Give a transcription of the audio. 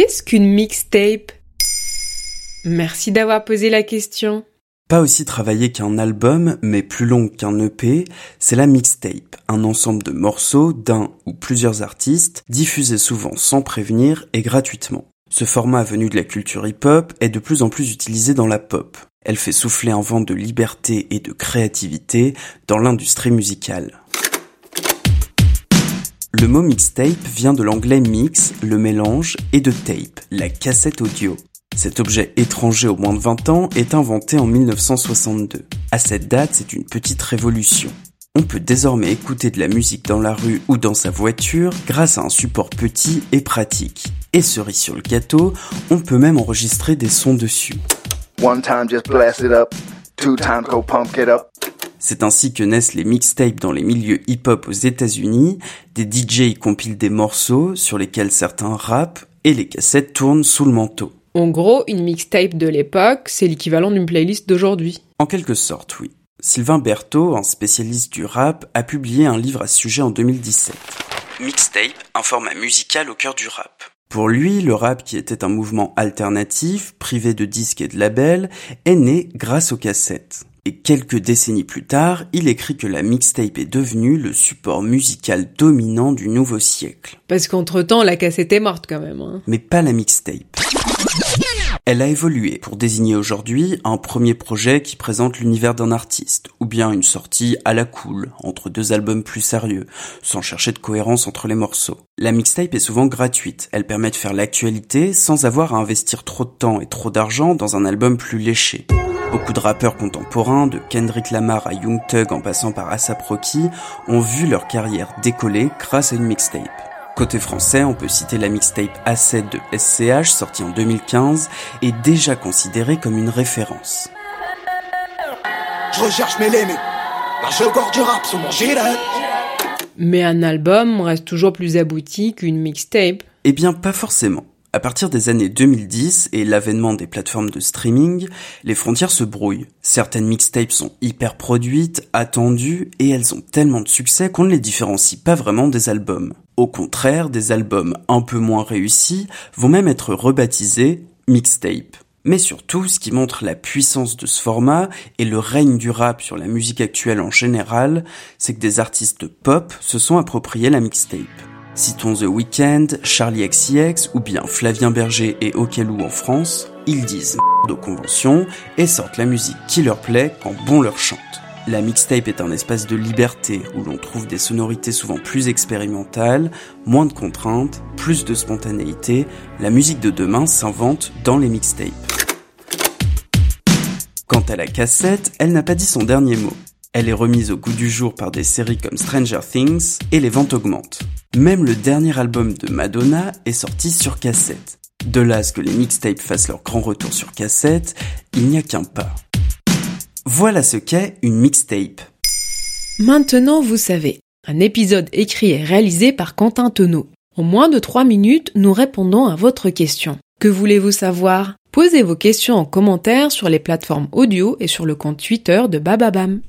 Qu'est-ce qu'une mixtape? Merci d'avoir posé la question. Pas aussi travaillé qu'un album, mais plus long qu'un EP, c'est la mixtape, un ensemble de morceaux d'un ou plusieurs artistes, diffusés souvent sans prévenir et gratuitement. Ce format venu de la culture hip-hop est de plus en plus utilisé dans la pop. Elle fait souffler un vent de liberté et de créativité dans l'industrie musicale. Le mot mixtape vient de l'anglais mix, le mélange, et de tape, la cassette audio. Cet objet étranger aux moins de 20 ans est inventé en 1962. À cette date, c'est une petite révolution. On peut désormais écouter de la musique dans la rue ou dans sa voiture grâce à un support petit et pratique. Et cerise sur le gâteau, on peut même enregistrer des sons dessus. C'est ainsi que naissent les mixtapes dans les milieux hip-hop aux États-Unis. Des DJ compilent des morceaux sur lesquels certains rappent et les cassettes tournent sous le manteau. En gros, une mixtape de l'époque, c'est l'équivalent d'une playlist d'aujourd'hui. En quelque sorte, oui. Sylvain Berthaud, un spécialiste du rap, a publié un livre à ce sujet en 2017. Mixtape, un format musical au cœur du rap. Pour lui, le rap qui était un mouvement alternatif, privé de disques et de labels, est né grâce aux cassettes. Et quelques décennies plus tard, il écrit que la mixtape est devenue le support musical dominant du nouveau siècle. Parce qu'entre-temps, la cassette est morte quand même. Hein. Mais pas la mixtape. Elle a évolué pour désigner aujourd'hui un premier projet qui présente l'univers d'un artiste, ou bien une sortie à la cool, entre deux albums plus sérieux, sans chercher de cohérence entre les morceaux. La mixtape est souvent gratuite, elle permet de faire l'actualité sans avoir à investir trop de temps et trop d'argent dans un album plus léché. Beaucoup de rappeurs contemporains, de Kendrick Lamar à Young Thug en passant par ASAP Rocky, ont vu leur carrière décoller grâce à une mixtape. Côté français, on peut citer la mixtape A7 de SCH sortie en 2015 et déjà considérée comme une référence. Je recherche mes du rap sur mon gilet. Mais un album reste toujours plus abouti qu'une mixtape. Eh bien, pas forcément. À partir des années 2010 et l'avènement des plateformes de streaming, les frontières se brouillent. Certaines mixtapes sont hyper produites, attendues, et elles ont tellement de succès qu'on ne les différencie pas vraiment des albums. Au contraire, des albums un peu moins réussis vont même être rebaptisés mixtape. Mais surtout, ce qui montre la puissance de ce format et le règne du rap sur la musique actuelle en général, c'est que des artistes pop se sont appropriés la mixtape. Citons The Weeknd, Charlie XCX ou bien Flavien Berger et Okelou en France, ils disent de convention et sortent la musique qui leur plaît quand bon leur chante. La mixtape est un espace de liberté où l'on trouve des sonorités souvent plus expérimentales, moins de contraintes, plus de spontanéité. La musique de demain s'invente dans les mixtapes. Quant à la cassette, elle n'a pas dit son dernier mot. Elle est remise au goût du jour par des séries comme Stranger Things et les ventes augmentent. Même le dernier album de Madonna est sorti sur cassette. De là à ce que les mixtapes fassent leur grand retour sur cassette, il n'y a qu'un pas. Voilà ce qu'est une mixtape. Maintenant, vous savez. Un épisode écrit et réalisé par Quentin Tonneau. En moins de 3 minutes, nous répondons à votre question. Que voulez-vous savoir? Posez vos questions en commentaire sur les plateformes audio et sur le compte Twitter de Bababam.